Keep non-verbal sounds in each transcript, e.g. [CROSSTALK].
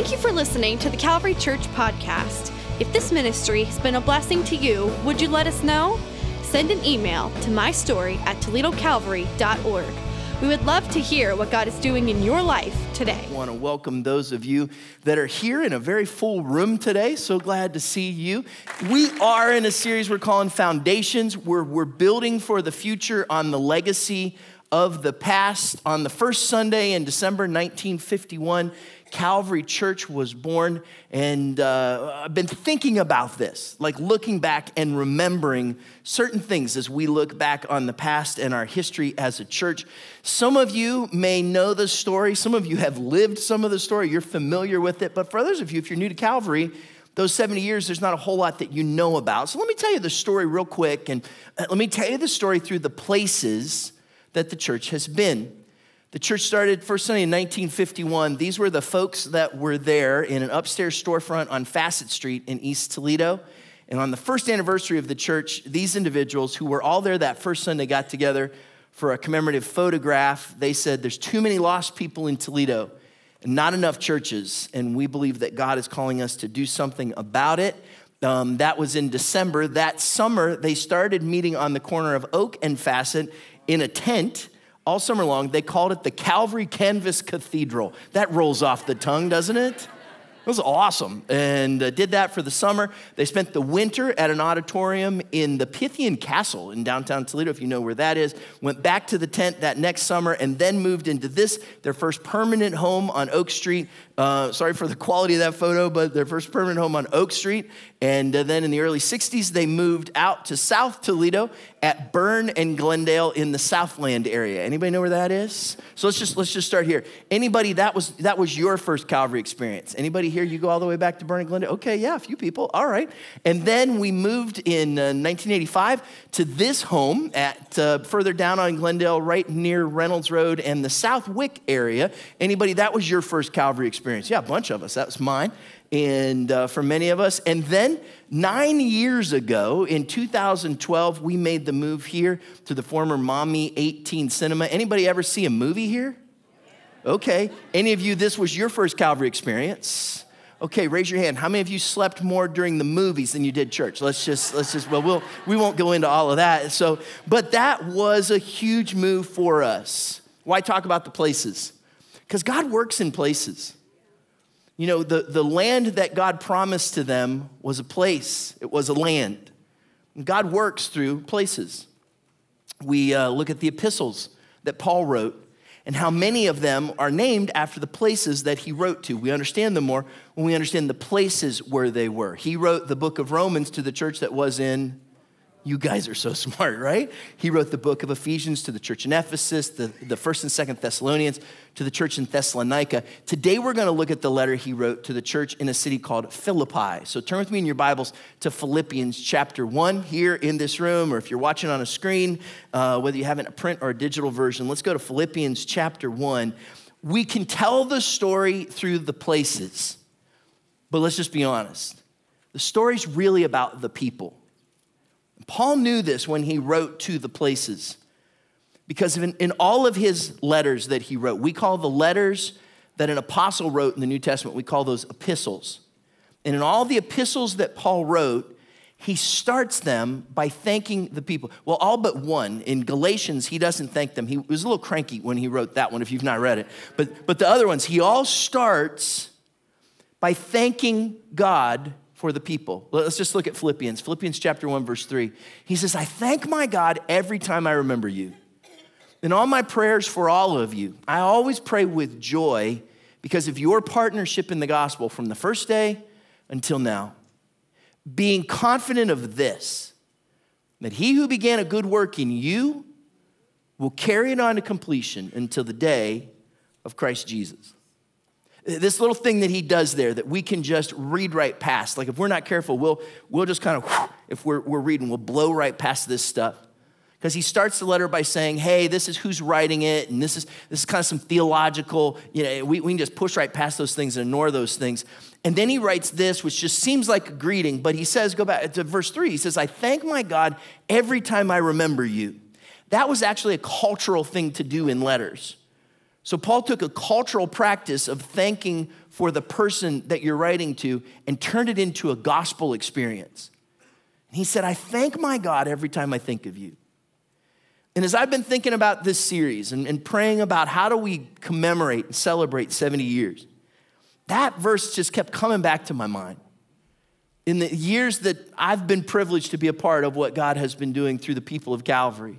Thank you for listening to the Calvary Church podcast. If this ministry has been a blessing to you, would you let us know? Send an email to mystory at toledocalvary.org. We would love to hear what God is doing in your life today. I want to welcome those of you that are here in a very full room today. So glad to see you. We are in a series we're calling Foundations. We're, we're building for the future on the legacy of the past. On the first Sunday in December 1951, Calvary Church was born. And uh, I've been thinking about this, like looking back and remembering certain things as we look back on the past and our history as a church. Some of you may know the story, some of you have lived some of the story, you're familiar with it. But for others of you, if you're new to Calvary, those 70 years, there's not a whole lot that you know about. So let me tell you the story real quick, and uh, let me tell you the story through the places that the church has been. The church started first Sunday in 1951. These were the folks that were there in an upstairs storefront on Fassett Street in East Toledo. And on the first anniversary of the church, these individuals who were all there that first Sunday got together for a commemorative photograph. They said, There's too many lost people in Toledo and not enough churches. And we believe that God is calling us to do something about it. Um, that was in December. That summer, they started meeting on the corner of Oak and Fassett in a tent all summer long. They called it the Calvary Canvas Cathedral. That rolls off the tongue, doesn't it? It was awesome and uh, did that for the summer. They spent the winter at an auditorium in the Pythian Castle in downtown Toledo, if you know where that is. Went back to the tent that next summer and then moved into this, their first permanent home on Oak Street. Uh, sorry for the quality of that photo, but their first permanent home on Oak Street. And uh, then in the early 60s, they moved out to South Toledo at Byrne and Glendale in the Southland area. Anybody know where that is? So let's just let's just start here. Anybody that was that was your first Calvary experience? Anybody here? You go all the way back to Byrne and Glendale? Okay, yeah, a few people. All right. And then we moved in uh, 1985 to this home at uh, further down on Glendale, right near Reynolds Road and the Southwyck area. Anybody that was your first Calvary experience? Yeah, a bunch of us. That was mine and uh, for many of us. And then nine years ago, in 2012, we made the move here to the former Maumee 18 Cinema. Anybody ever see a movie here? Okay. Any of you, this was your first Calvary experience? Okay, raise your hand. How many of you slept more during the movies than you did church? Let's just, let's just, well, we'll we won't go into all of that. So, but that was a huge move for us. Why talk about the places? Because God works in places. You know, the, the land that God promised to them was a place, it was a land. And God works through places. We uh, look at the epistles that Paul wrote and how many of them are named after the places that he wrote to. We understand them more when we understand the places where they were. He wrote the book of Romans to the church that was in you guys are so [LAUGHS] smart, right? He wrote the book of Ephesians to the church in Ephesus, the, the first and second Thessalonians to the church in Thessalonica. Today we're going to look at the letter he wrote to the church in a city called Philippi. So turn with me in your Bibles to Philippians chapter 1 here in this room, or if you're watching on a screen, uh, whether you have a print or a digital version, let's go to Philippians chapter 1. We can tell the story through the places, but let's just be honest. The story's really about the people. Paul knew this when he wrote to the places. Because in, in, all of his letters that he wrote, we call the letters that an apostle wrote in the New Testament, we call those epistles. And in all the epistles that Paul wrote, he starts them by thanking the people. Well, all but one. In Galatians, he doesn't thank them. He was a little cranky when he wrote that one, if you've not read it. But, but the other ones, he all starts by thanking God for the people. Let's just look at Philippians. Philippians chapter 1, verse 3. He says, I thank my God every time I remember you. In all my prayers for all of you, I always pray with joy because of your partnership in the gospel from the first day until now. Being confident of this, that he who began a good work in you will carry it on to completion until the day of Christ Jesus. This little thing that he does there that we can just read right past. Like if we're not careful, we'll, we'll just kind of, if we're, we're reading, we'll blow right past this stuff. Because he starts the letter by saying, hey, this is who's writing it, and this is, this is kind of some theological, you know, we, we can just push right past those things and ignore those things. And then he writes this, which just seems like a greeting, but he says, go back to verse three. He says, I thank my God every time I remember you. That was actually a cultural thing to do in letters. So Paul took a cultural practice of thanking for the person that you're writing to and turned it into a gospel experience. And he said, I thank my God every time I think of you. And as I've been thinking about this series and, and praying about how do we commemorate and celebrate 70 years, that verse just kept coming back to my mind. In the years that I've been privileged to be a part of what God has been doing through the people of Calvary,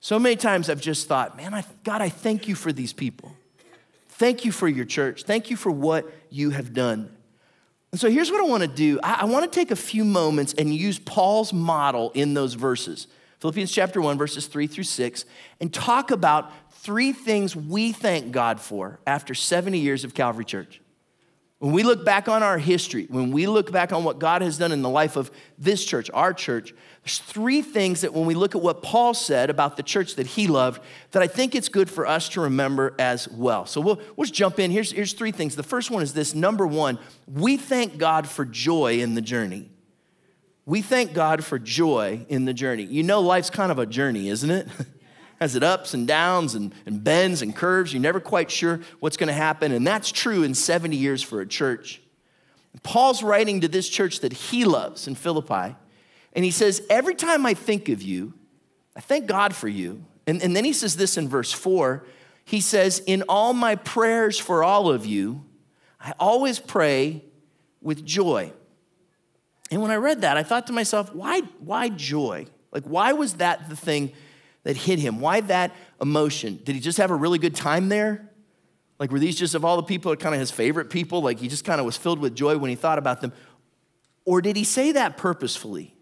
so many times I've just thought, man, I, God, I thank you for these people. Thank you for your church. Thank you for what you have done. And so here's what I want to do I, I want to take a few moments and use Paul's model in those verses. Philippians chapter 1, verses 3 through 6, and talk about three things we thank God for after 70 years of Calvary Church. When we look back on our history, when we look back on what God has done in the life of this church, our church, there's three things that when we look at what Paul said about the church that he loved, that I think it's good for us to remember as well. So we'll, we'll just jump in. Here's, here's three things. The first one is this number one, we thank God for joy in the journey. We thank God for joy in the journey. You know, life's kind of a journey, isn't it? [LAUGHS] Has it ups and downs and, and bends and curves. You're never quite sure what's going to happen. And that's true in 70 years for a church. Paul's writing to this church that he loves in Philippi. And he says, Every time I think of you, I thank God for you. And, and then he says this in verse four he says, In all my prayers for all of you, I always pray with joy. And when I read that, I thought to myself, why, why joy? Like, why was that the thing that hit him? Why that emotion? Did he just have a really good time there? Like, were these just of all the people, kind of his favorite people? Like, he just kind of was filled with joy when he thought about them? Or did he say that purposefully?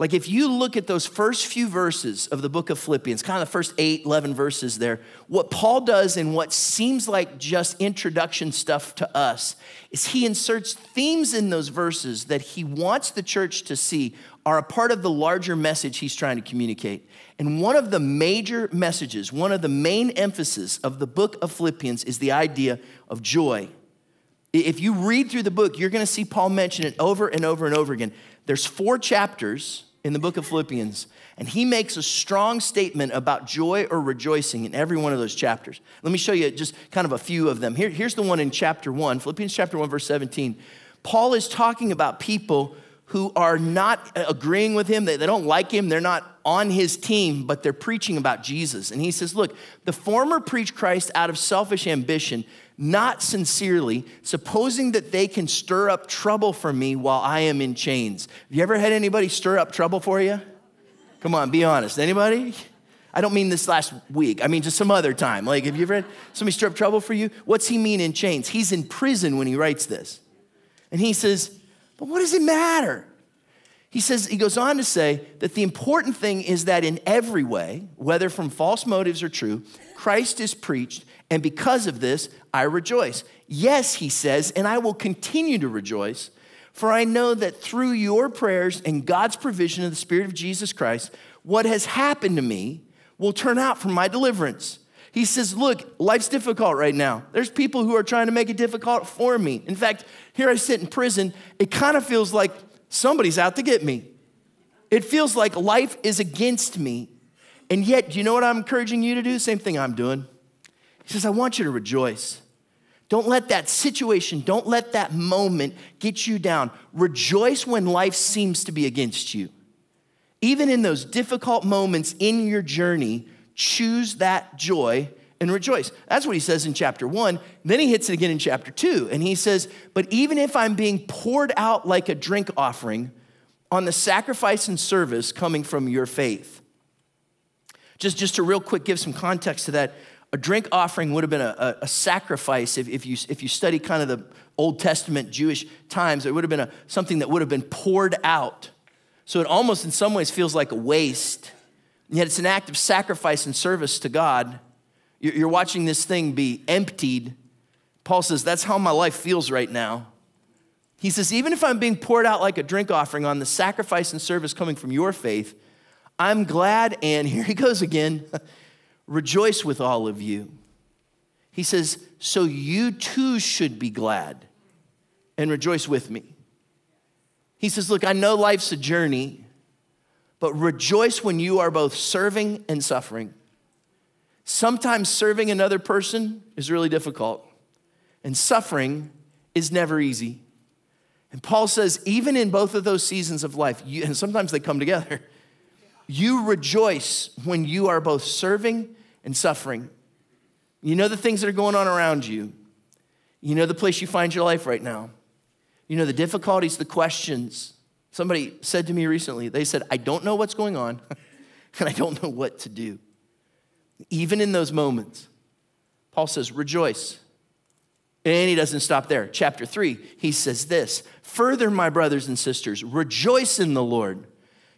Like, if you look at those first few verses of the book of Philippians, kind of the first eight, 11 verses there, what Paul does in what seems like just introduction stuff to us is he inserts themes in those verses that he wants the church to see are a part of the larger message he's trying to communicate. And one of the major messages, one of the main emphasis of the book of Philippians is the idea of joy. If you read through the book, you're going to see Paul mention it over and over and over again. There's four chapters in the book of Philippians, and he makes a strong statement about joy or rejoicing in every one of those chapters. Let me show you just kind of a few of them. Here, here's the one in chapter 1, Philippians chapter 1, verse 17. Paul is talking about people who are not agreeing with him, they, they don't like him, they're not on his team, but they're preaching about Jesus. And he says, Look, the former preach Christ out of selfish ambition not sincerely, supposing that they can stir up trouble for me while I am in chains. Have you ever had anybody stir up trouble for you? Come on, be honest. Anybody? I don't mean this last week. I mean just some other time. Like, have you ever had somebody stir up trouble for you? What's he mean in chains? He's in prison when he writes this. And he says, But what does it matter? He says, he goes on to say that the important thing is that in every way, whether from false motives or true, Christ is preached, and because of this, I rejoice. Yes, he says, and I will continue to rejoice, for I know that through your prayers and God's provision of the Spirit of Jesus Christ, what has happened to me will turn out for my deliverance. He says, Look, life's difficult right now. There's people who are trying to make it difficult for me. In fact, here I sit in prison. It kind of feels like somebody's out to get me. It feels like life is against me. And yet, do you know what I'm encouraging you to do? Same thing I'm doing. He says, I want you to rejoice. Don't let that situation, don't let that moment get you down. Rejoice when life seems to be against you. Even in those difficult moments in your journey, choose that joy and rejoice. That's what he says in chapter one. Then he hits it again in chapter two. And he says, But even if I'm being poured out like a drink offering on the sacrifice and service coming from your faith. Just, just to real quick give some context to that, a drink offering would have been a, a, a, sacrifice if, if, you, if you study kind of the Old Testament Jewish times. It would have been a, something that would have been poured out. So it almost, in some ways, feels like a waste. And yet it's an act of sacrifice and service to God. You're, you're watching this thing be emptied. Paul says, That's how my life feels right now. He says, Even if I'm being poured out like a drink offering on the sacrifice and service coming from your faith, I'm glad, and here he goes again. [LAUGHS] rejoice with all of you. He says, So you too should be glad and rejoice with me. He says, Look, I know life's a journey, but rejoice when you are both serving and suffering. Sometimes serving another person is really difficult, and suffering is never easy. And Paul says, even in both of those seasons of life, you, and sometimes they come together, [LAUGHS] you rejoice when you are both serving and suffering. You know the things that are going on around you. You know the place you find your life right now. You know the difficulties, the questions. Somebody said to me recently, they said, I don't know what's going on, [LAUGHS] and I don't know what to do. Even in those moments, Paul says, rejoice. And he doesn't stop there. Chapter three, he says this Further, my brothers and sisters, rejoice in the Lord.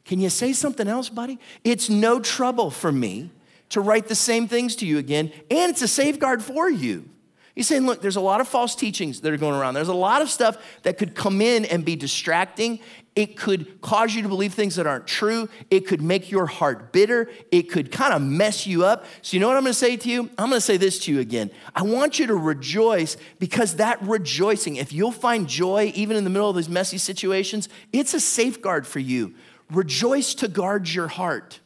Can you say something else, buddy? It's no trouble for me to write the same things to you again, and it's a safeguard for you. He's saying, look, there's a lot of false teachings that are going around. There's a lot of stuff that could come in and be distracting. It could cause you to believe things that aren't true. It could make your heart bitter. It could kind of mess you up. So, you know what I'm going to say to you? I'm going to say this to you again. I want you to rejoice because that rejoicing, if you'll find joy even in the middle of these messy situations, it's a safeguard for you. Rejoice to guard your heart.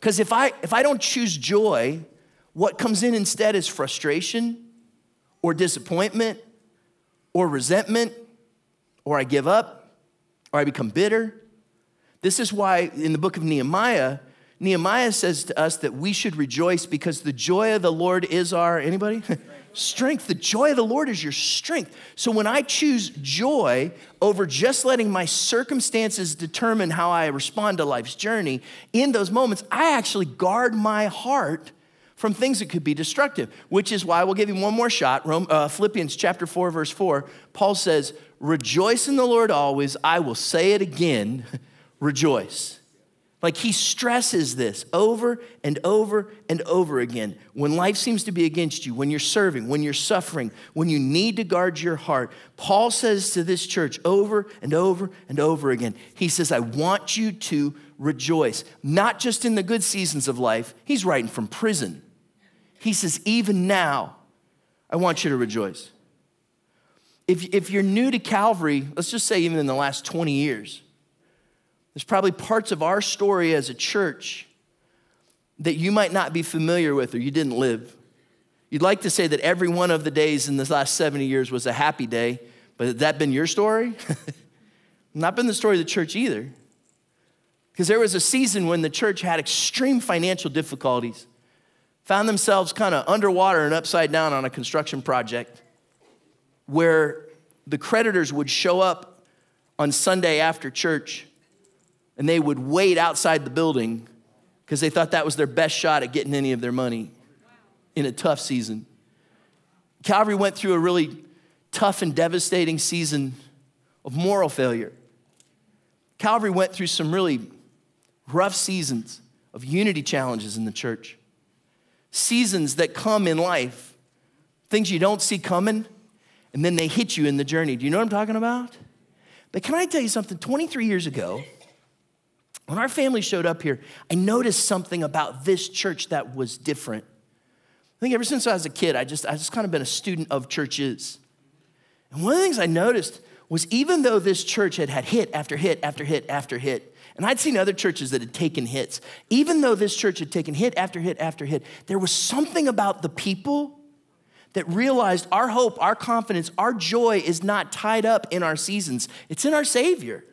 Because if I, if I don't choose joy, what comes in instead is frustration or disappointment or resentment, or I give up, or I become bitter. This is why in the book of Nehemiah, Nehemiah says to us that we should rejoice because the joy of the Lord is our, anybody? [LAUGHS] strength. The joy of the Lord is your strength. So when I choose joy over just letting my circumstances determine how I respond to life's journey, in those moments, I actually guard my heart from things that could be destructive, which is why we'll give you one more shot. Rome, uh, Philippians chapter 4, verse 4, Paul says, Rejoice in the Lord always. I will say it again, [LAUGHS] rejoice. Like he stresses this over and over and over again. When life seems to be against you, when you're serving, when you're suffering, when you need to guard your heart, Paul says to this church over and over and over again, he says, I want you to rejoice, not just in the good seasons of life. He's writing from prison. He says, even now, I want you to rejoice. If, if you're new to Calvary, let's just say even in the last 20 years, there's probably parts of our story as a church that you might not be familiar with or you didn't live. You'd like to say that every one of the days in the last 70 years was a happy day, but has that been your story? [LAUGHS] not been the story of the church either. Because there was a season when the church had extreme financial difficulties found themselves kind of underwater and upside down on a construction project where the creditors would show up on Sunday after church and they would wait outside the building because they thought that was their best shot at getting any of their money in a tough season. Calvary went through a really tough and devastating season of moral failure. Calvary went through some really rough seasons of unity challenges in the church seasons that come in life, things you don't see coming, and then they hit you in the journey. Do you know what I'm talking about? But can I tell you something? 23 years ago, when our family showed up here, I noticed something about this church that was different. I think ever since I was a kid, I just I just kind of been a student of churches. And one of the things I noticed was even though this church had had hit after hit after hit after hit, and I'd seen other churches that had taken hits. Even though this church had taken hit after hit after hit, there was something about the people that realized our hope, our confidence, our joy is not tied up in our seasons, it's in our Savior.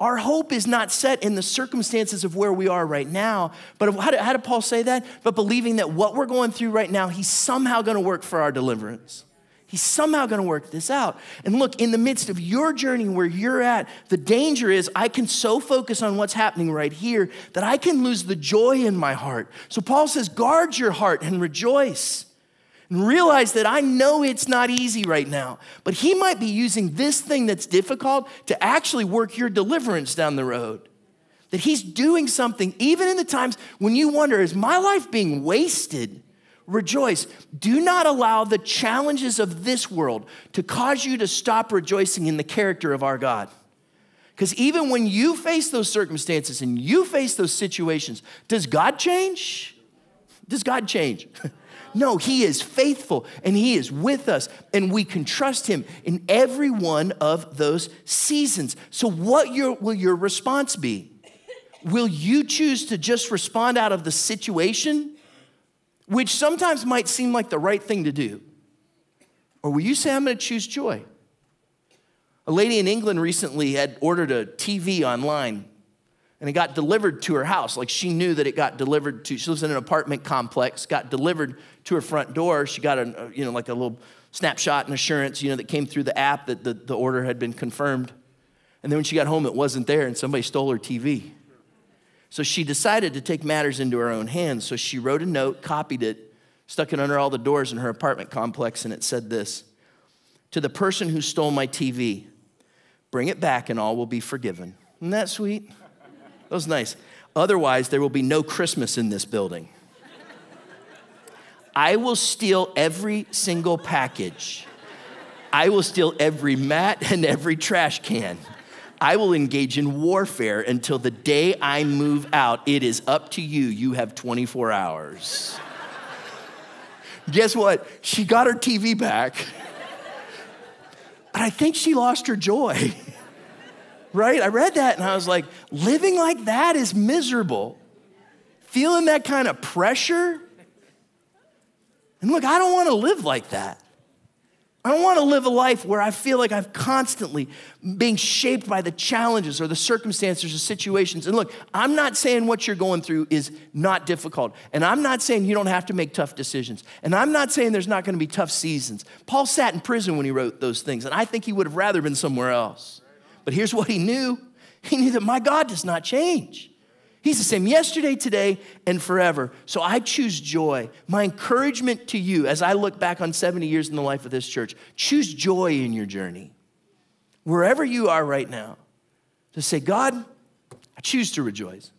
Our hope is not set in the circumstances of where we are right now. But how did, how did Paul say that? But believing that what we're going through right now, he's somehow going to work for our deliverance. He's somehow going to work this out. And look, in the midst of your journey where you're at, the danger is I can so focus on what's happening right here that I can lose the joy in my heart. So Paul says, guard your heart and rejoice. And realize that I know it's not easy right now, but he might be using this thing that's difficult to actually work your deliverance down the road. That he's doing something, even in the times when you wonder, is my life being wasted? rejoice. Do not allow the challenges of this world to cause you to stop rejoicing in the character of our God. Because even when you face those circumstances and you face those situations, does God change? Does God change? [LAUGHS] no, He is faithful and He is with us, and we can trust Him in every one of those seasons. So, what your, will your response be? Will you choose to just respond out of the situation? which sometimes might seem like the right thing to do? Or will you say, I'm going to choose joy? A lady in England recently had ordered a TV online and it got delivered to her house. Like she knew that it got delivered to, she lives in an apartment complex, got delivered to her front door. She got a, uh, you know, like a little snapshot and assurance, you know, that came through the app that the, the order had been confirmed. And then when she got home, it wasn't there and somebody stole her TV. So she decided to take matters into her own hands. So she wrote a note, copied it, stuck it under all the doors in her apartment complex, and it said this To the person who stole my TV, bring it back and all will be forgiven. Isn't that sweet? That was nice. Otherwise, there will be no Christmas in this building. I will steal every single package. I will steal every mat and every trash can. I will engage in warfare until the day I move out. It is up to you. You have 24 hours. Guess what? She got her TV back, but I think she lost her joy right? I read that and I was like, living like that is miserable. Feeling that kind of pressure. And look, I don't want to live like that. I don't want to live a life where I feel like I'm constantly being shaped by the challenges or the circumstances or situations. And look, I'm not saying what you're going through is not difficult. And I'm not saying you don't have to make tough decisions. And I'm not saying there's not going to be tough seasons. Paul sat in prison when he wrote those things, and I think he would have rather been somewhere else. But here's what he knew he knew that my God does not change. He's the same yesterday, today, and forever. So I choose joy. My encouragement to you as I look back on 70 years in the life of this church choose joy in your journey. Wherever you are right now, to say, God, I choose to rejoice.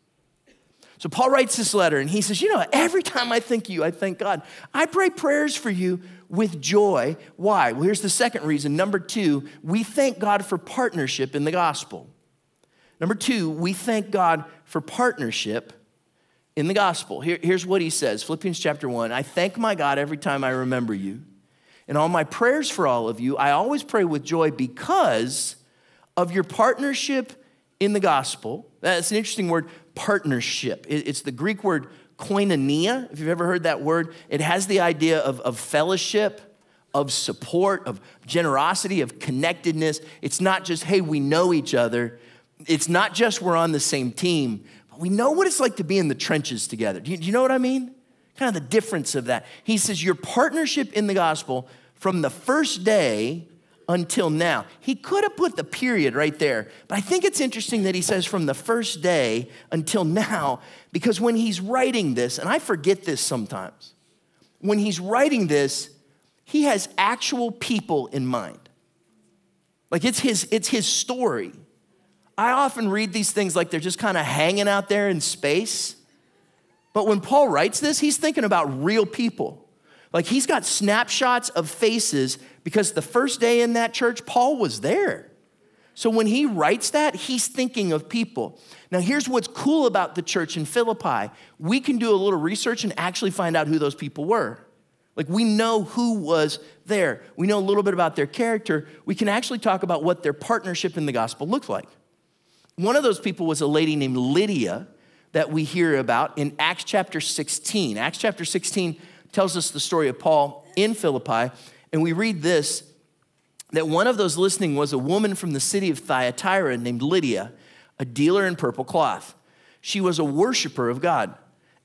So Paul writes this letter and he says, You know, every time I think you, I thank God. I pray prayers for you with joy. Why? Well, here's the second reason. Number two, we thank God for partnership in the gospel. Number two, we thank God for partnership in the gospel. Here, here's what he says Philippians chapter 1 I thank my God every time I remember you. In all my prayers for all of you, I always pray with joy because of your partnership in the gospel. That's an interesting word, partnership. It's the Greek word koinonia, if you've ever heard that word, it has the idea of, of fellowship, of support, of generosity, of connectedness. It's not just, hey, we know each other. It's not just we're on the same team, but we know what it's like to be in the trenches together. Do you, do you know what I mean? Kind of the difference of that. He says, your partnership in the gospel from the first day until now. He could have put the period right there, but I think it's interesting that he says from the first day until now, because when he's writing this, and I forget this sometimes, when he's writing this, he has actual people in mind. Like it's his, it's his story. I often read these things like they're just kind of hanging out there in space. But when Paul writes this, he's thinking about real people. Like he's got snapshots of faces because the first day in that church, Paul was there. So when he writes that, he's thinking of people. Now, here's what's cool about the church in Philippi we can do a little research and actually find out who those people were. Like, we know who was there, we know a little bit about their character. We can actually talk about what their partnership in the gospel looked like. One of those people was a lady named Lydia that we hear about in Acts chapter 16. Acts chapter 16 tells us the story of Paul in Philippi, and we read this that one of those listening was a woman from the city of Thyatira named Lydia, a dealer in purple cloth. She was a worshiper of God.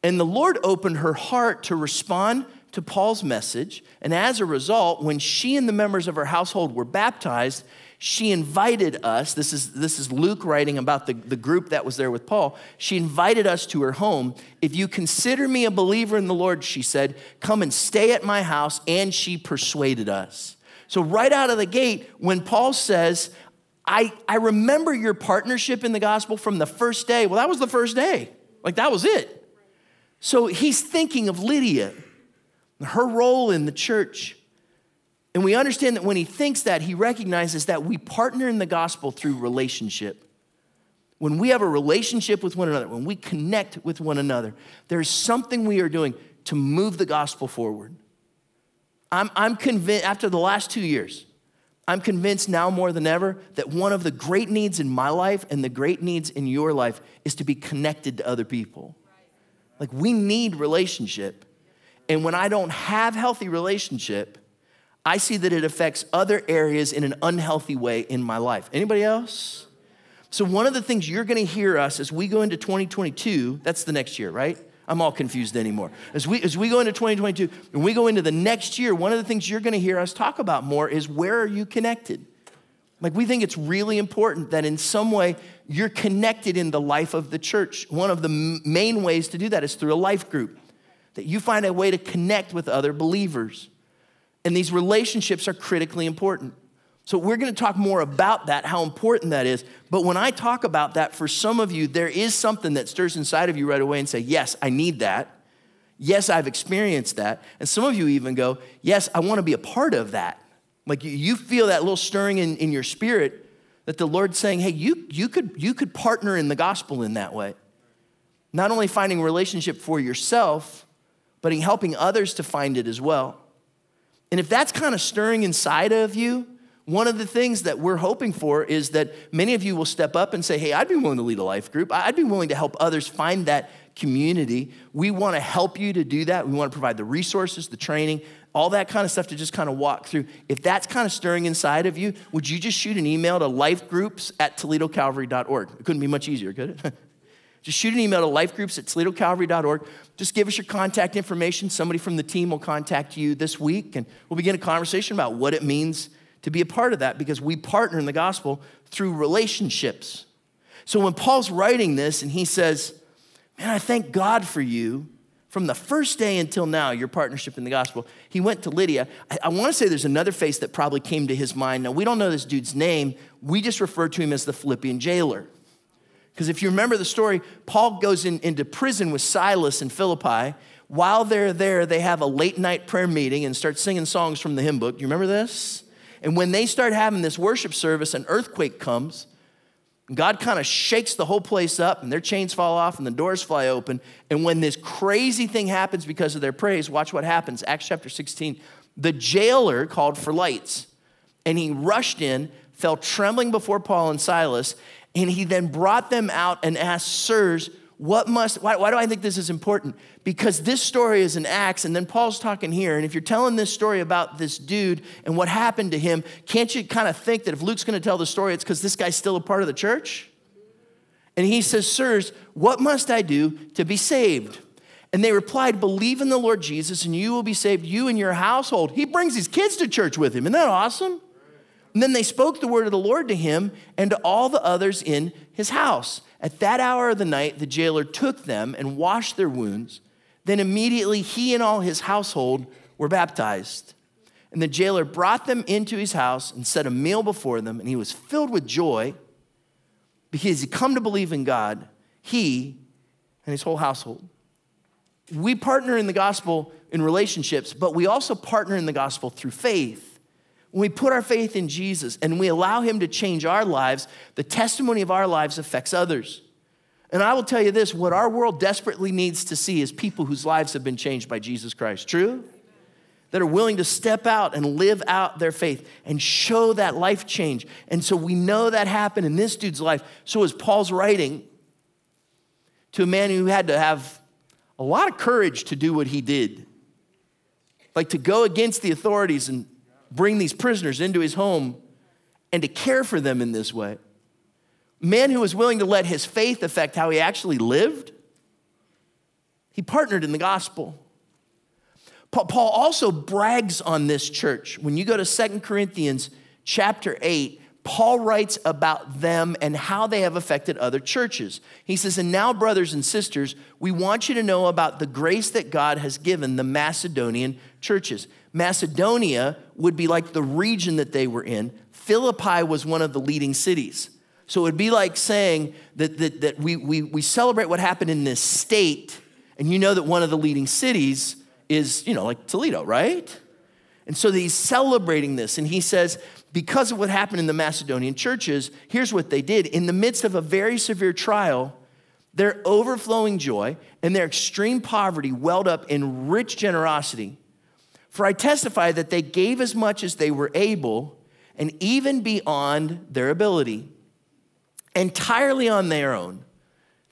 And the Lord opened her heart to respond to Paul's message. And as a result, when she and the members of her household were baptized, she invited us, this is, this is Luke writing about the, the group that was there with Paul. She invited us to her home. If you consider me a believer in the Lord, she said, come and stay at my house. And she persuaded us. So, right out of the gate, when Paul says, I, I remember your partnership in the gospel from the first day, well, that was the first day. Like, that was it. So, he's thinking of Lydia, her role in the church. And we understand that when he thinks that, he recognizes that we partner in the gospel through relationship. When we have a relationship with one another, when we connect with one another, there's something we are doing to move the gospel forward. I'm, I'm convinced, after the last two years, I'm convinced now more than ever that one of the great needs in my life and the great needs in your life is to be connected to other people. Like, we need relationship. And when I don't have healthy relationship, I see that it affects other areas in an unhealthy way in my life. Anybody else? So one of the things you're going to hear us as we go into 2022, that's the next year, right? I'm all confused anymore. As we, as we go into 2022 and we go into the next year, one of the things you're going to hear us talk about more is where are you connected? Like, we think it's really important that in some way you're connected in the life of the church. One of the main ways to do that is through a life group, that you find a way to connect with other believers. And these relationships are critically important. So, we're gonna talk more about that, how important that is. But when I talk about that, for some of you, there is something that stirs inside of you right away and say, Yes, I need that. Yes, I've experienced that. And some of you even go, Yes, I wanna be a part of that. Like you feel that little stirring in, in your spirit that the Lord's saying, hey, you, you, could, you could partner in the gospel in that way. Not only finding relationship for yourself, but in helping others to find it as well. And if that's kind of stirring inside of you, one of the things that we're hoping for is that many of you will step up and say, Hey, I'd be willing to lead a life group. I'd be willing to help others find that community. We want to help you to do that. We want to provide the resources, the training, all that kind of stuff to just kind of walk through. If that's kind of stirring inside of you, would you just shoot an email to lifegroups at toledocalvary.org? It couldn't be much easier, could it? [LAUGHS] just shoot an email to lifegroups at toledocalvary.org. Just give us your contact information. Somebody from the team will contact you this week, and we'll begin a conversation about what it means to be a part of that because we partner in the gospel through relationships. So when Paul's writing this and he says, Man, I thank God for you from the first day until now, your partnership in the gospel. He went to Lydia. I, I want to say there's another face that probably came to his mind. Now, we don't know this dude's name, we just refer to him as the Philippian jailer. Because if you remember the story, Paul goes in, into prison with Silas in Philippi. While they're there, they have a late night prayer meeting and start singing songs from the hymn book. Do you remember this? And when they start having this worship service, an earthquake comes God kind of shakes the whole place up, and their chains fall off, and the doors fly open. And when this crazy thing happens because of their praise, watch what happens. Acts chapter 16. The jailer called for lights, and he rushed in, fell trembling before Paul and Silas, and he then brought them out and asked, Sirs, what must, why, why, do I think this is important? Because this story is in Acts, and then Paul's talking here. And if you're telling this story about this dude and what happened to him, can't you kind of think that if Luke's going to tell the story, it's because this guy's still a part of the church? And he says, Sirs, what must I do to be saved? And they replied, Believe in the Lord Jesus, and you will be saved, you and your household. He brings his kids to church with him. Isn't that awesome? And then they spoke the word of the Lord to him and to all the others in his house. At that hour of the night, the jailer took them and washed their wounds. Then immediately he and all his household were baptized. And the jailer brought them into his house and set a meal before them, and he was filled with joy because he come to believe in God, he and his whole household. We partner in the gospel in relationships, but we also partner in the gospel through faith. When we put our faith in Jesus and we allow Him to change our lives, the testimony of our lives affects others. And I will tell you this what our world desperately needs to see is people whose lives have been changed by Jesus Christ. True? That are willing to step out and live out their faith and show that life change. And so we know that happened in this dude's life. So as Paul's writing to a man who had to have a lot of courage to do what he did, like to go against the authorities and bring these prisoners into his home and to care for them in this way. Man who was willing to let his faith affect how he actually lived. He partnered in the gospel. Paul also brags on this church. When you go to Second Corinthians chapter 8, Paul writes about them and how they have affected other churches. He says, And now, brothers and sisters, we want you to know about the grace that God has given the Macedonian churches. Macedonia would be like the region that they were in. Philippi was one of the leading cities. So it would be like saying that, that, that we, we, we celebrate what happened in this state, and you know that one of the leading cities is, you know, like Toledo, right? And so he's celebrating this, and he says, because of what happened in the Macedonian churches, here's what they did. In the midst of a very severe trial, their overflowing joy and their extreme poverty welled up in rich generosity. For I testify that they gave as much as they were able, and even beyond their ability, entirely on their own.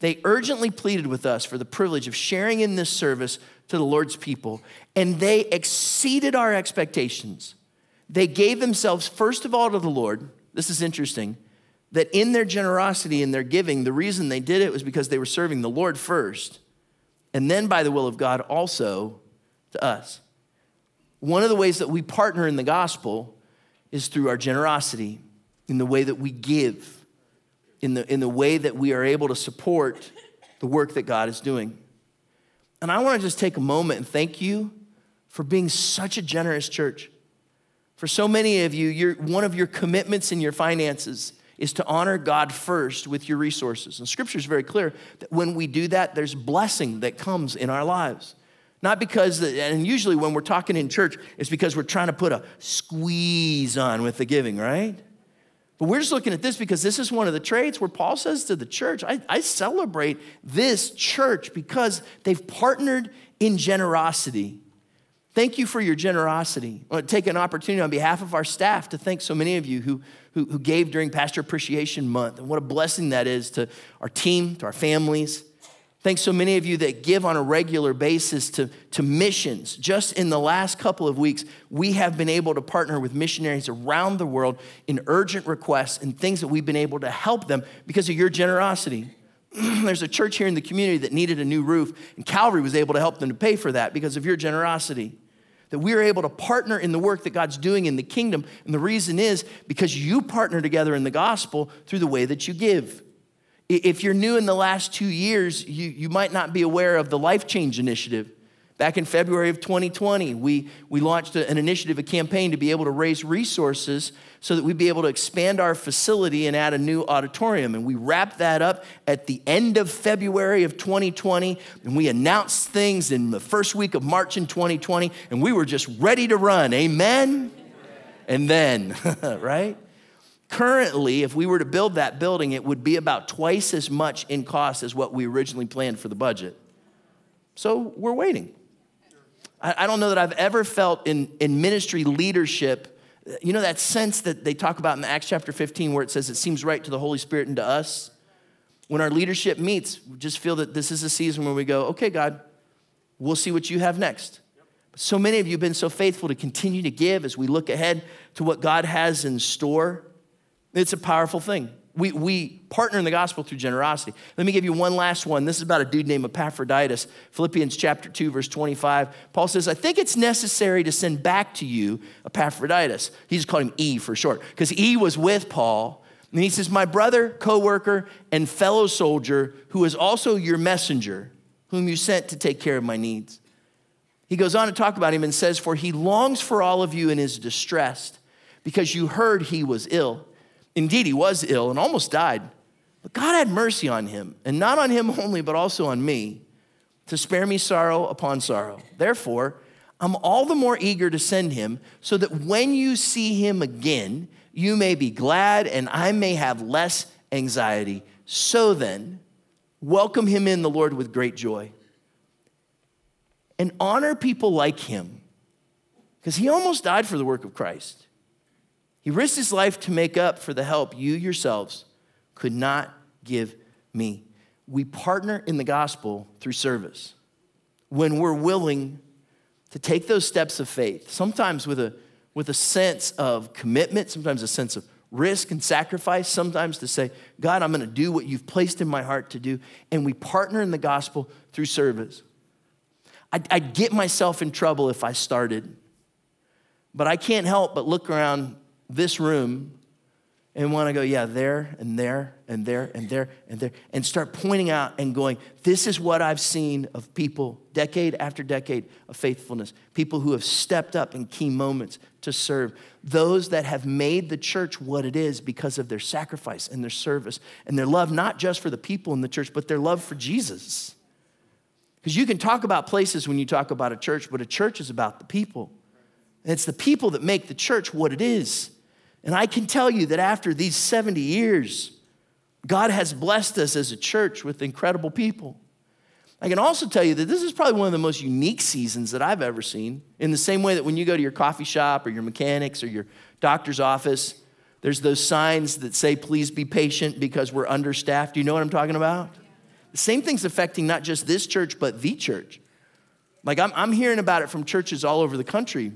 They urgently pleaded with us for the privilege of sharing in this service to the Lord's people, and they exceeded our expectations. They gave themselves, first of all, to the Lord. This is interesting that in their generosity and their giving, the reason they did it was because they were serving the Lord first, and then by the will of God also to us. One of the ways that we partner in the gospel is through our generosity, in the way that we give, in the, in the way that we are able to support the work that God is doing. And I want to just take a moment and thank you for being such a generous church. For so many of you, one of your commitments in your finances is to honor God first with your resources. And scripture is very clear that when we do that, there's blessing that comes in our lives. Not because, and usually when we're talking in church, it's because we're trying to put a squeeze on with the giving, right? But we're just looking at this because this is one of the traits where Paul says to the church, I, I celebrate this church because they've partnered in generosity. Thank you for your generosity. I want to take an opportunity on behalf of our staff to thank so many of you who, who, who gave during Pastor Appreciation Month. And what a blessing that is to our team, to our families. Thanks so many of you that give on a regular basis to, to missions. Just in the last couple of weeks, we have been able to partner with missionaries around the world in urgent requests and things that we've been able to help them because of your generosity. [CLEARS THROAT] There's a church here in the community that needed a new roof, and Calvary was able to help them to pay for that because of your generosity that we are able to partner in the work that God's doing in the kingdom. And the reason is because you partner together in the gospel through the way that you give. If you're new in the last two years, you, you might not be aware of the Life Change Initiative. Back in February of 2020, we, we launched an initiative, a campaign to be able to raise resources so that we'd be able to expand our facility and add a new auditorium. And we wrapped that up at the end of February of 2020. And we announced things in the first week of March in 2020. And we were just ready to run. Amen? And then, [LAUGHS] right? Currently, if we were to build that building, it would be about twice as much in cost as what we originally planned for the budget. So we're waiting. I, don't know that I've ever felt in, in ministry leadership, you know, that sense that they talk about in Acts chapter 15 where it says it seems right to the Holy Spirit and to us. When our leadership meets, we just feel that this is a season where we go, okay, God, we'll see what you have next. So many of you have been so faithful to continue to give as we look ahead to what God has in store. It's a powerful thing. We, we partner in the gospel through generosity. Let me give you one last one. This is about a dude named Epaphroditus. Philippians chapter 2, verse 25. Paul says, I think it's necessary to send back to you Epaphroditus. He just called him E for short, because E was with Paul. And he says, My brother, co worker, and fellow soldier, who is also your messenger, whom you sent to take care of my needs. He goes on to talk about him and says, For he longs for all of you and is distressed, because you heard he was ill. Indeed, he was ill and almost died. But God had mercy on him, and not on him [LAUGHS] only, but also on me, to spare me sorrow upon sorrow. Therefore, I'm all the more eager to send him, so that when you see him again, you may be glad and I may have less anxiety. So then, welcome him in the Lord with great joy. And honor people like him, because he almost died for the work of Christ. He risked his life to make up for the help you yourselves could not give me. We partner in the gospel through service. When we're willing to take those steps of faith, sometimes with a, with a sense of commitment, sometimes a sense of risk and sacrifice, sometimes to say, God, I'm going to do what you've placed in my heart to do. And we partner in the gospel through service. I'd, I'd get myself in trouble if I started, but I can't help but look around this room and want to go, yeah, there and there and there and there and there, and start pointing out and going, this is what I've seen of people decade after decade of faithfulness, people who have stepped up in key moments to serve, those that have made the church what it is because of their sacrifice and their service and their love, not just for the people in the church, but their love for Jesus. Because you can talk about places when you talk about a church, but a church is about the people. And it's the people that make the church what it is. And I can tell you that after these 70 years, God has blessed us as a church with incredible people. I can also tell you that this is probably one of the most unique seasons that I've ever seen. In the same way that when you go to your coffee shop or your mechanics or your doctor's office, there's those signs that say, please be patient because we're understaffed. Do you know what I'm talking about? The same thing's affecting not just this church, but the church. Like I'm, I'm hearing about it from churches all over the country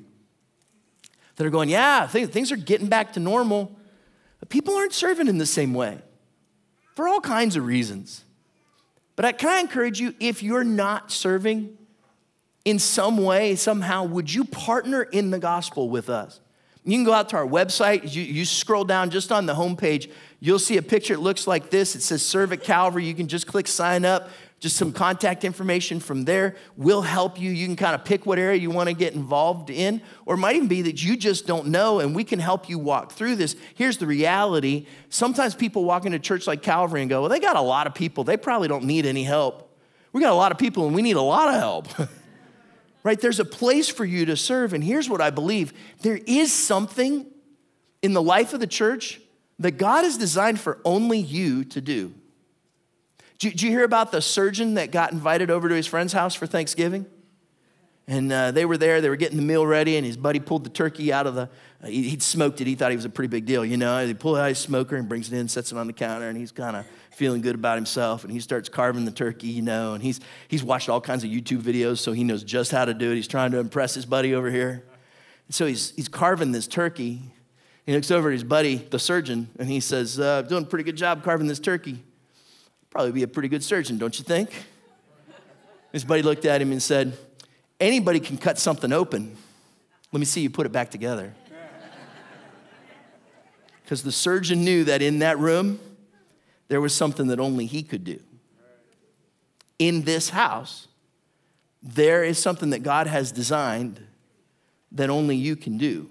that are going, yeah, things, things are getting back to normal. But people aren't serving in the same way for all kinds of reasons. But I, can I encourage you, if you're not serving in some way, somehow, would you partner in the gospel with us? You can go out to our website. You, you scroll down just on the homepage, you'll see a picture. It looks like this. It says Serve at Calvary. You can just click sign up just some contact information from there will help you. You can kind of pick what area you want to get involved in, or it might even be that you just don't know and we can help you walk through this. Here's the reality sometimes people walk into church like Calvary and go, Well, they got a lot of people, they probably don't need any help. We got a lot of people and we need a lot of help. [LAUGHS] right? There's a place for you to serve, and here's what I believe there is something in the life of the church that God has designed for only you to do. Did you hear about the surgeon that got invited over to his friend's house for Thanksgiving? And uh, they were there, they were getting the meal ready, and his buddy pulled the turkey out of the, uh, he, would smoked it. He thought he was a pretty big deal, you know. He pulled out his smoker and brings it in, sets it on the counter, and he's kind of feeling good about himself. And he starts carving the turkey, you know, and he's, he's watched all kinds of YouTube videos, so he knows just how to do it. He's trying to impress his buddy over here. And so he's, he's carving this turkey. He looks over at his buddy, the surgeon, and he says, uh, Doing a pretty good job carving this turkey. Probably be a pretty good surgeon, don't you think? His buddy looked at him and said, Anybody can cut something open. Let me see you put it back together. [LAUGHS] Because the surgeon knew that in that room, there was something that only he could do. In this house, there is something that God has designed that only you can do.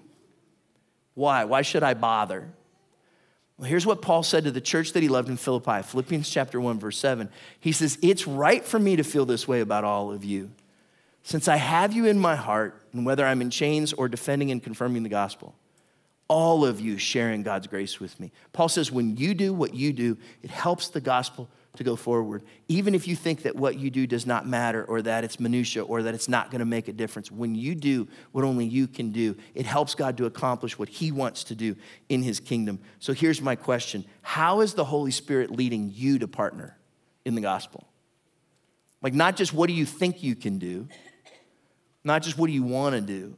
Why? Why should I bother? Well, here's what Paul said to the church that he loved in Philippi, Philippians chapter 1, verse 7. He says, It's right for me to feel this way about all of you, since I have you in my heart, and whether I'm in chains or defending and confirming the gospel, all of you sharing God's grace with me. Paul says, When you do what you do, it helps the gospel to go forward. Even if you think that what you do does not matter or that it's minutia or that it's not going to make a difference, when you do what only you can do, it helps God to accomplish what he wants to do in his kingdom. So here's my question. How is the Holy Spirit leading you to partner in the gospel? Like not just what do you think you can do, not just what do you want to do,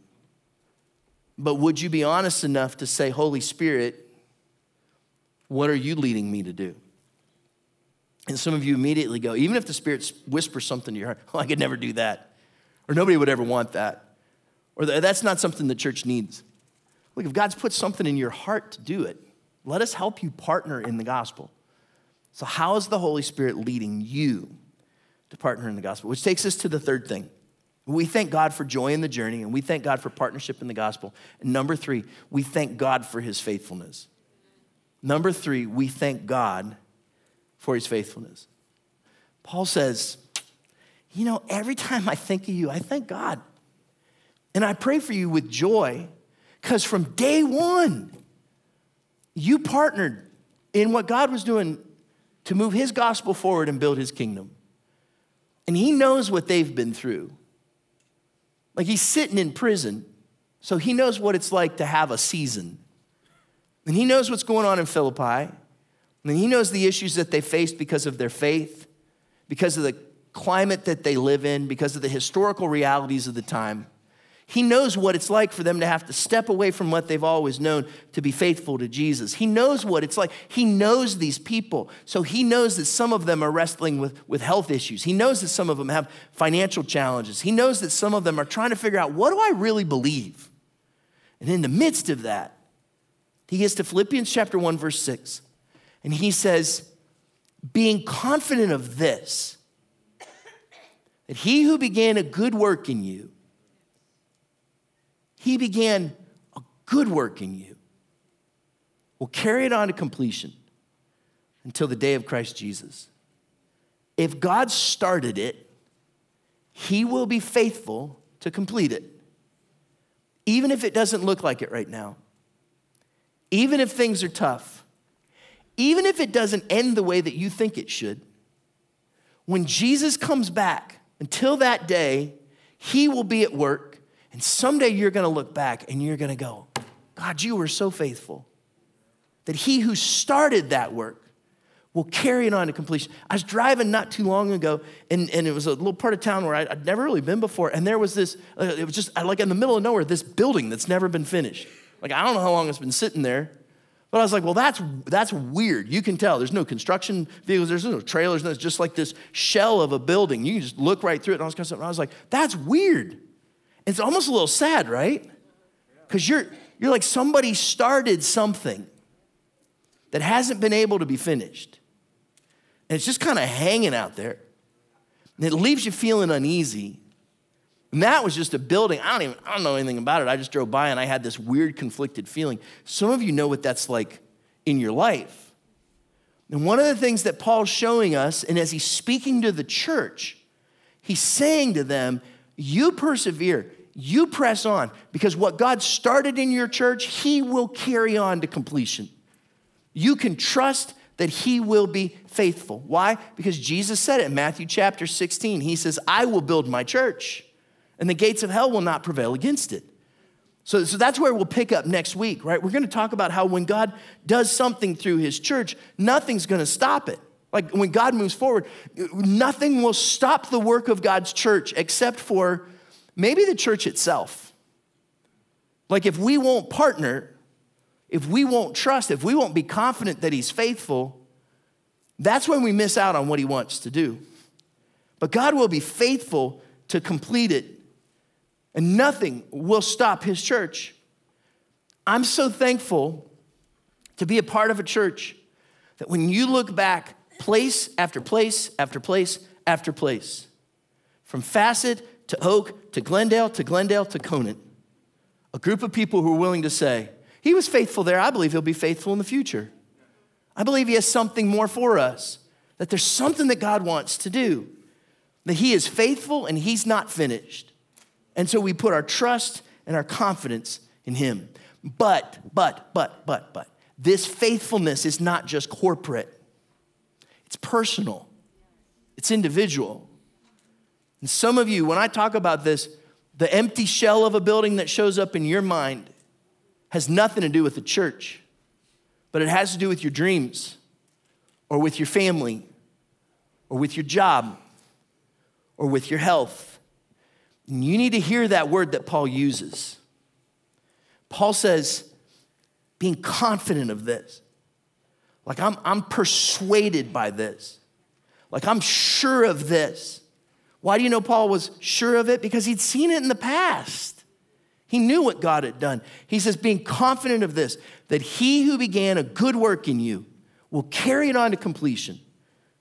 but would you be honest enough to say, Holy Spirit, what are you leading me to do? And some of you immediately go, even if the Spirit whispers something to your heart, [LAUGHS] oh, I could never do that. Or nobody would ever want that. Or that's not something the church needs. Look, if God's put something in your heart to do it, let us help you partner in the gospel. So, how is the Holy Spirit leading you to partner in the gospel? Which takes us to the third thing. We thank God for joy in the journey, and we thank God for partnership in the gospel. And number three, we thank God for his faithfulness. Number three, we thank God for his faithfulness. Paul says, You know, every time I think of you, I thank God. And I pray for you with joy because from day one, you partnered in what God was doing to move his gospel forward and build his kingdom. And he knows what they've been through. Like he's sitting in prison, so he knows what it's like to have a season. And he knows what's going on in Philippi. And he knows the issues that they faced because of their faith, because of the climate that they live in, because of the historical realities of the time. He knows what it's like for them to have to step away from what they've always known to be faithful to Jesus. He knows what it's like. He knows these people. So he knows that some of them are wrestling with, with health issues. He knows that some of them have financial challenges. He knows that some of them are trying to figure out what do I really believe? And in the midst of that, he gets to Philippians chapter 1, verse 6. And he says, being confident of this, that he who began a good work in you, he began a good work in you, will carry it on to completion until the day of Christ Jesus. If God started it, he will be faithful to complete it, even if it doesn't look like it right now, even if things are tough even if it doesn't end the way that you think it should, when Jesus comes back, until that day, he will be at work. And someday you're going to look back and you're going to go, God, you were so faithful that he who started that work will carry it on to completion. I was driving not too long ago, and, and it was a little part of town where I, would never really been before, and there was this, uh, it was just like in the middle of nowhere, this building that's never been finished. Like, I don't know how long it's been sitting there, but I was like, well, that's, that's weird. You can tell. There's no construction vehicles, there's no trailers, it's just like this shell of a building. You can just look right through it, and all this kind of. I was like, that's weird. It's almost a little sad, right? Because you're, you're like somebody started something that hasn't been able to be finished. And it's just kind of hanging out there. And it leaves you feeling uneasy. And that was just a building. I don't even I don't know anything about it. I just drove by and I had this weird conflicted feeling. Some of you know what that's like in your life. And one of the things that Paul's showing us, and as he's speaking to the church, he's saying to them, You persevere, you press on, because what God started in your church, he will carry on to completion. You can trust that he will be faithful. Why? Because Jesus said it in Matthew chapter 16. He says, I will build my church, and the gates of hell will not prevail against it. So, so that's where we'll pick up next week, right? We're going to talk about how when God does something through his church, nothing's going to stop it. Like when God moves forward, nothing will stop the work of God's church except for maybe the church itself. Like if we won't partner, if we won't trust, if we won't be confident that He's faithful, that's when we miss out on what He wants to do. But God will be faithful to complete it, and nothing will stop His church. I'm so thankful to be a part of a church that when you look back, place after place after place after place, from Fassett to Oak to Glendale to Glendale to Conant, a group of people who are willing to say, he was faithful there. I believe he'll be faithful in the future. I believe he has something more for us, that there's something that God wants to do, that he is faithful and he's not finished. And so we put our trust and our confidence in him. But, but, but, but, but, this faithfulness is not just corporate, it's personal, it's individual. And some of you, when I talk about this, the empty shell of a building that shows up in your mind has nothing to do with the church, but it has to do with your dreams or with your family or with your job or with your health. And you need to hear that word that Paul uses. Paul says, being confident of this. Like, I'm, I'm persuaded by this. Like, I'm sure of this. Why do you know Paul was sure of it? Because he'd seen it in the past. He knew what God had done. He says, being confident of this, that he who began a good work in you will carry it on to completion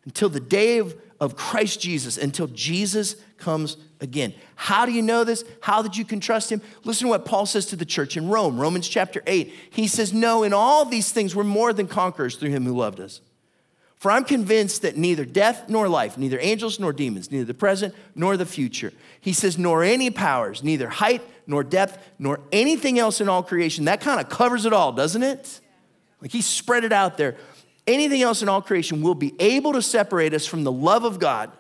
until the day of, of Christ Jesus, until Jesus comes again. How do you know this? How that you can trust him? Listen to what Paul says to the church in Rome, Romans chapter 8. He says, No, in all these things we're more than conquerors through him who loved us. For I'm convinced that neither death nor life, neither angels nor demons, neither the present nor the future, he says, nor any powers, neither height nor depth nor anything else in all creation. That kind of covers it all, doesn't it? Like he spread it out there. Anything else in all creation will be able to separate us from the love of God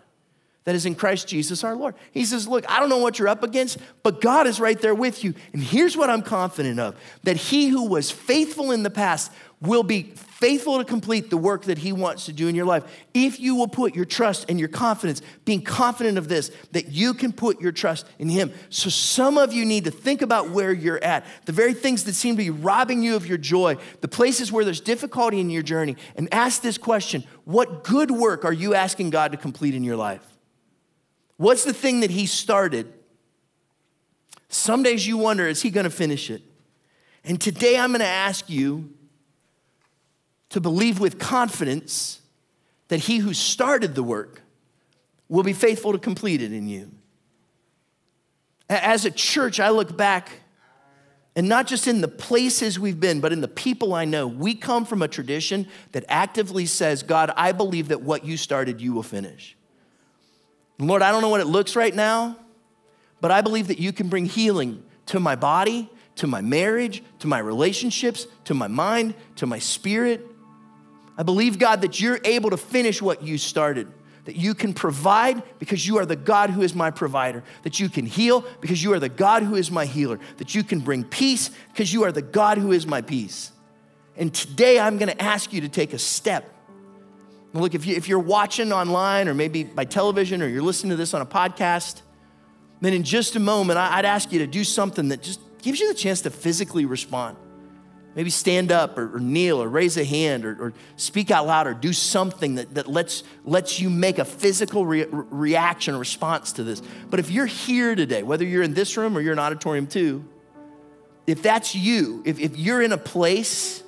that is in Christ Jesus our Lord. He says, Look, I don't know what you're up against, but God is right there with you. And here's what I'm confident of that he who was faithful in the past will be faithful to complete the work that He wants to do in your life. If you will put your trust and your confidence, being confident of this, that you can put your trust in Him. So, some of you need to think about where you're at, the very things that seem to be robbing you of your joy, the places where there's difficulty in your journey, and ask this question What good work are you asking God to complete in your life? What's the thing that He started? Some days you wonder, is He going to finish it? And today I'm going to ask you to believe with confidence that he who started the work will be faithful to complete it in you. As a church, I look back, and not just in the places we've been, but in the people I know, we come from a tradition that actively says, God, I believe that what you started, you will finish. Lord, I don't know what it looks right now, but I believe that you can bring healing to my body, to my marriage, to my relationships, to my mind, to my spirit. I believe, God, that you're able to finish what you started, that you can provide because you are the God who is my provider, that you can heal because you are the God who is my healer, that you can bring peace because you are the God who is my peace. And today I'm gonna ask you to take a step Look, if, you, if you're watching online or maybe by television or you're listening to this on a podcast, then in just a moment, I'd ask you to do something that just gives you the chance to physically respond. Maybe stand up or, or kneel or raise a hand or, or, speak out loud or do something that, that lets, lets you make a physical re- reaction, or response to this. But if you're here today, whether you're in this room or you're in auditorium two, if that's you, if, if you're in a place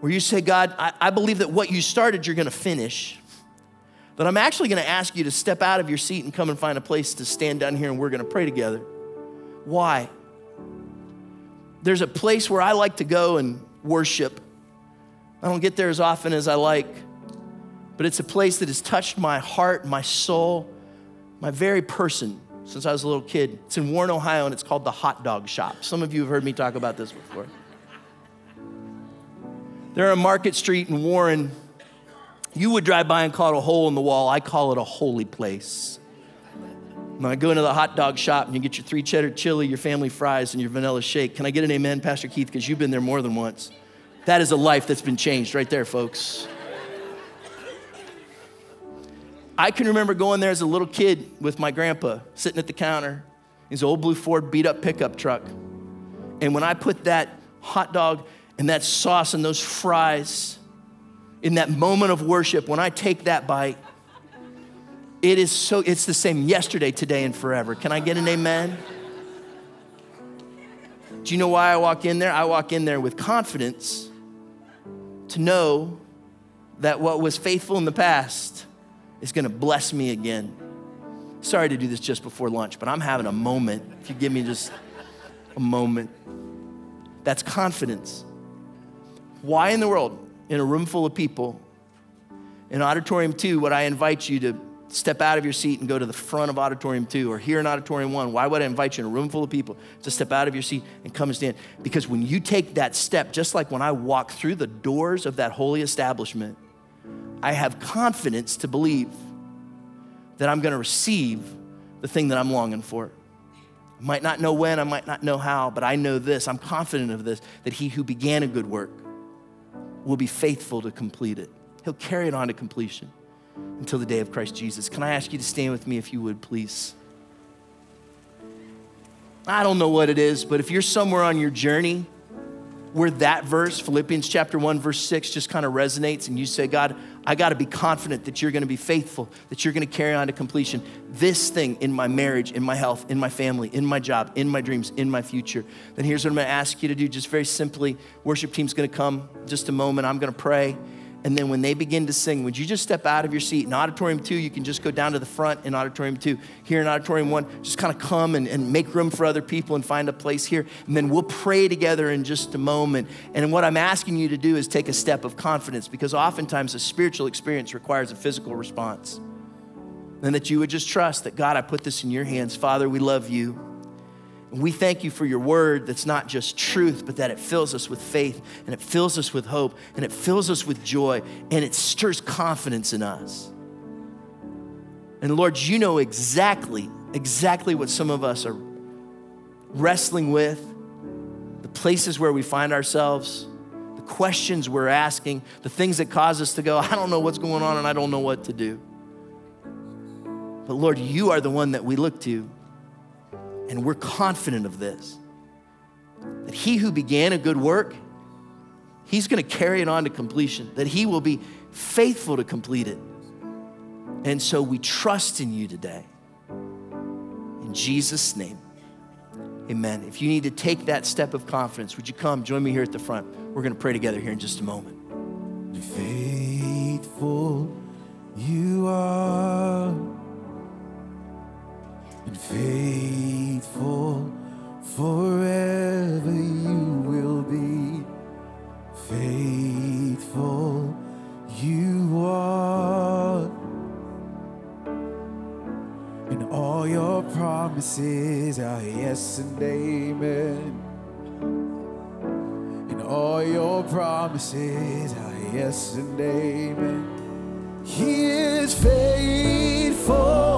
where you say, God, I, I believe that what you started, you're gonna finish, then I'm actually gonna ask you to step out of your seat and come and find a place to stand down here and we're gonna pray together. Why? There's a place where I like to go and worship. I don't get there as often as I like, but it's a place that has touched my heart, my soul, my very person since I was a little kid. It's in Warren, Ohio, and it's called the Hot Dog Shop. Some of you have heard me talk about this before. They're on Market Street in Warren. You would drive by and call it a hole in the wall. I call it a holy place. When I go into the hot dog shop and you get your three cheddar chili, your family fries, and your vanilla shake, can I get an amen, Pastor Keith? Because you've been there more than once. That is a life that's been changed right there, folks. I can remember going there as a little kid with my grandpa, sitting at the counter, his old blue Ford beat up pickup truck. And when I put that hot dog and that sauce and those fries in that moment of worship, when I take that bite, it is so, it's the same yesterday, today, and forever. Can I get an amen? Do you know why I walk in there? I walk in there with confidence to know that what was faithful in the past is gonna bless me again. Sorry to do this just before lunch, but I'm having a moment. If you give me just a moment, that's confidence. Why in the world, in a room full of people, in auditorium two, would I invite you to step out of your seat and go to the front of auditorium two or here in auditorium one, why would I invite you in a room full of people to step out of your seat and come and stand? Because when you take that step, just like when I walk through the doors of that holy establishment, I have confidence to believe that I'm going to receive the thing that I'm longing for. I might not know when, I might not know how, but I know this. I'm confident of this that he who began a good work will be faithful to complete it. He'll carry it on to completion until the day of Christ Jesus. Can I ask you to stand with me if you would, please? I don't know what it is, but if you're somewhere on your journey where that verse, Philippians chapter 1, verse 6, just kind of resonates, and you say, God, I got to be confident that you're going to be faithful, that you're going to carry on to completion this thing in my marriage, in my health, in my family, in my job, in my dreams, in my future, then here's what I'm going to ask you to do just very simply. Worship team's going to come just a moment. I'm going to pray. And then when they begin to sing, would you just step out of your seat? In auditorium two, you can just go down to the front in auditorium two. Here in auditorium one, just kind of come and, and make room for other people and find a place here. And then we'll pray together in just a moment. And what I'm asking you to do is take a step of confidence because oftentimes a spiritual experience requires a physical response. And that you would just trust that God, I put this in your hands. Father, we love you. We thank you for your word that's not just truth, but that it fills us with faith and it fills us with hope and it fills us with joy and it stirs confidence in us. And Lord, you know exactly, exactly what some of us are wrestling with, the places where we find ourselves, the questions we're asking, the things that cause us to go, I don't know what's going on and I don't know what to do. But Lord, you are the one that we look to and we're confident of this that he who began a good work, he's going to carry it on to completion, that he will be faithful to complete it. And so we trust in you today. In Jesus' name, amen. If you need to take that step of confidence, would you come join me here at the front? We're going to pray together here in just a moment. Faithful you are faithful forever you will be. Faithful you are. And all your promises are yes and amen. And all your promises are yes and amen. He is faithful.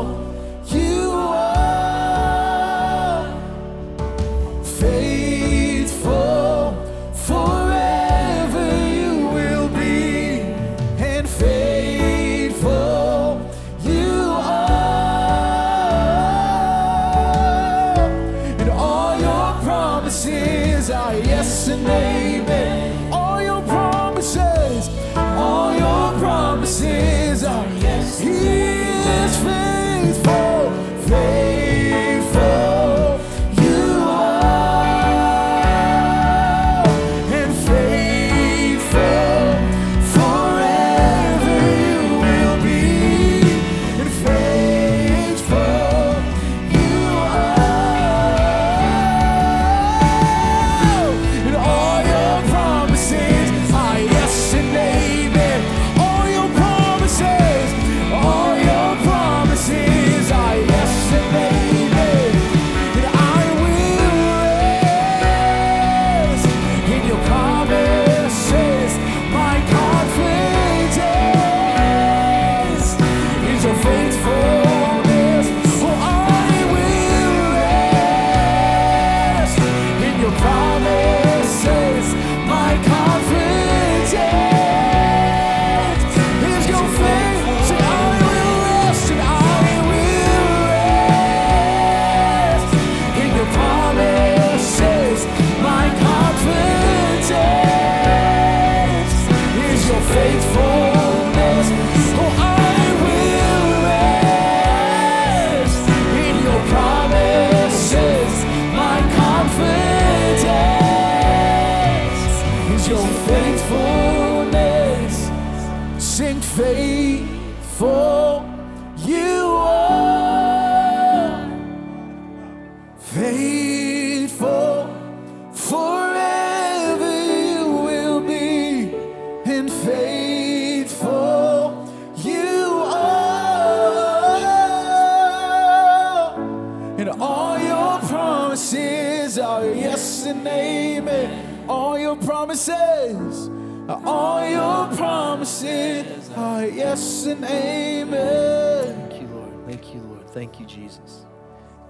And amen. Thank you, Lord. Thank you, Lord. Thank you, Jesus.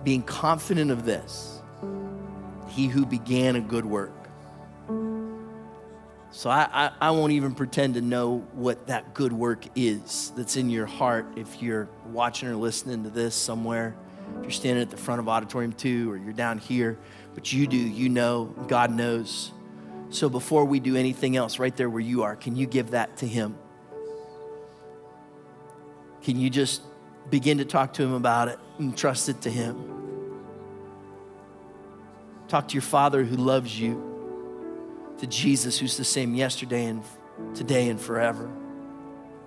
Being confident of this, he who began a good work. So I, I, I won't even pretend to know what that good work is that's in your heart if you're watching or listening to this somewhere. If you're standing at the front of auditorium two or you're down here, but you do, you know, God knows. So before we do anything else, right there where you are, can you give that to Him? Can you just begin to talk to Him about it and trust it to Him? Talk to your Father who loves you, to Jesus who's the same yesterday and today and forever,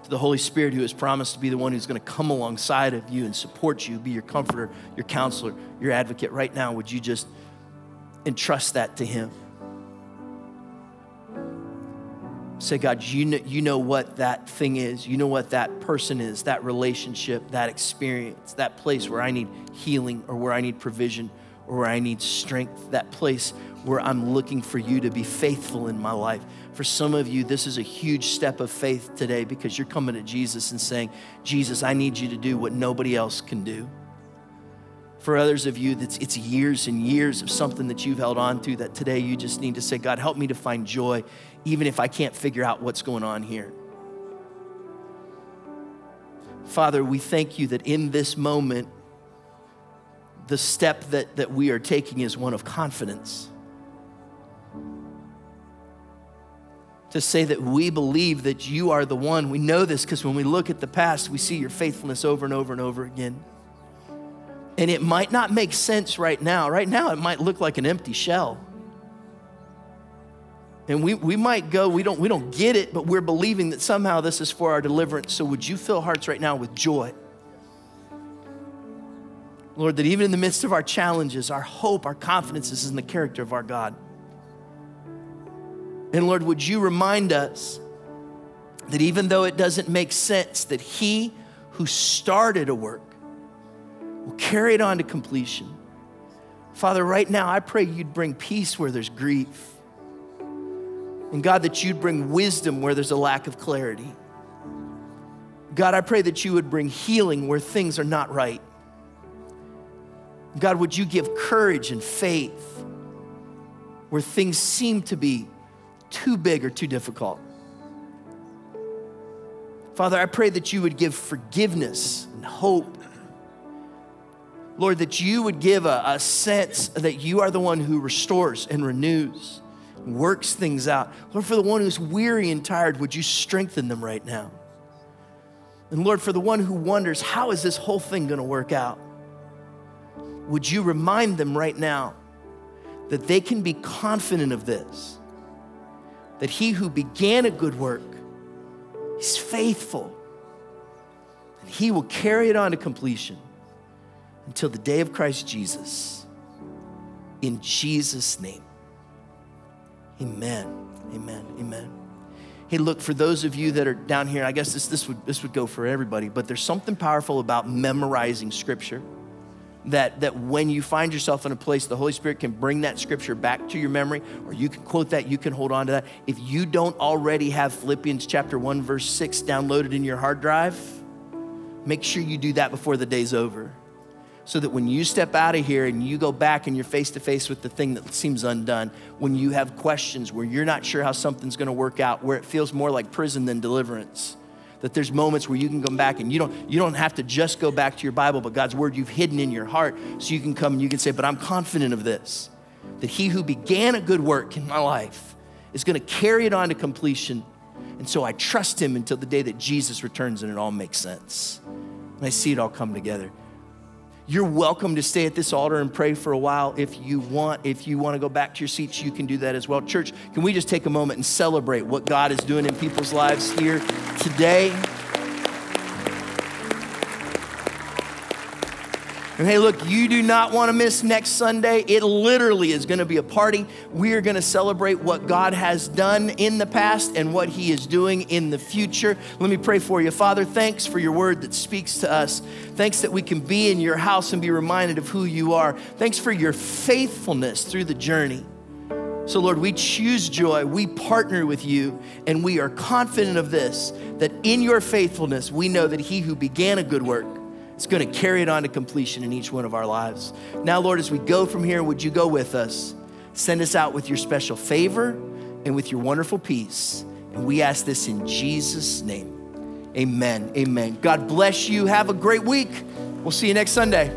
to the Holy Spirit who has promised to be the one who's going to come alongside of you and support you, be your comforter, your counselor, your advocate. Right now, would you just entrust that to Him? Say, God, you know, you know what that thing is. You know what that person is, that relationship, that experience, that place where I need healing or where I need provision or where I need strength, that place where I'm looking for you to be faithful in my life. For some of you, this is a huge step of faith today because you're coming to Jesus and saying, Jesus, I need you to do what nobody else can do. For others of you, that's, it's years and years of something that you've held on to that today you just need to say, God, help me to find joy, even if I can't figure out what's going on here. Father, we thank you that in this moment, the step that, that we are taking is one of confidence. To say that we believe that you are the one. We know this because when we look at the past, we see your faithfulness over and over and over again. And it might not make sense right now. Right now, it might look like an empty shell. And we, we might go, we don't, we don't get it, but we're believing that somehow this is for our deliverance. So would you fill hearts right now with joy? Lord, that even in the midst of our challenges, our hope, our confidence is in the character of our God. And Lord, would you remind us that even though it doesn't make sense, that He who started a work will carry it on to completion. Father, right now, I pray you'd bring peace where there's grief. And God, that you'd bring wisdom where there's a lack of clarity. God, I pray that you would bring healing where things are not right. God, would you give courage and faith where things seem to be too big or too difficult? Father, I pray that you would give forgiveness and hope. Lord, that you would give a, a sense that you are the one who restores and renews, works things out. Lord, for the one who's weary and tired, would you strengthen them right now? And Lord, for the one who wonders, how is this whole thing going to work out? would you remind them right now that they can be confident of this? That he who began a good work is faithful, and he will carry it on to completion until the day of Christ Jesus. In Jesus' name. Amen. Amen. Amen. Hey, look, for those of you that are down here, I guess this, this, would, this would go for everybody, but there's something powerful about memorizing scripture that, that when you find yourself in a place, the Holy Spirit can bring that scripture back to your memory, or you can quote that, you can hold on to that. If you don't already have Philippians chapter 1, verse 6 downloaded in your hard drive, make sure you do that before the day's over. So that when you step out of here and you go back and you're face to face with the thing that seems undone, when you have questions where you're not sure how something's gonna work out, where it feels more like prison than deliverance, that there's moments where you can come back and you don't you don't have to just go back to your bible but god's word you've hidden in your heart so you can come and you can say but i'm confident of this that he who began a good work in my life is to carry it on to completion and so i trust him until the day that jesus returns and it all makes sense. And i see it all come together You're welcome to stay at this altar and pray for a while if you want. If you want to go back to your seats, you can do that as well. Church, can we just take a moment and celebrate what God is doing in people's lives here today? And hey, look, you do not want to miss next Sunday. It literally is going to be a party. We are going to celebrate what God has done in the past and what He is doing in the future. Let me pray for you. Father, thanks for your word that speaks to us. Thanks that we can be in your house and be reminded of who you are. Thanks for your faithfulness through the journey. So, Lord, we choose joy, we partner with you, and we are confident of this that in your faithfulness, we know that He who began a good work it's going to carry it on to completion in each one of our lives. Now, Lord, as we go from here, would you go with us? Send us out with your special favor and with your wonderful peace. And we ask this in Jesus' name. Amen. Amen. God bless you. Have a great week. We'll see you next Sunday.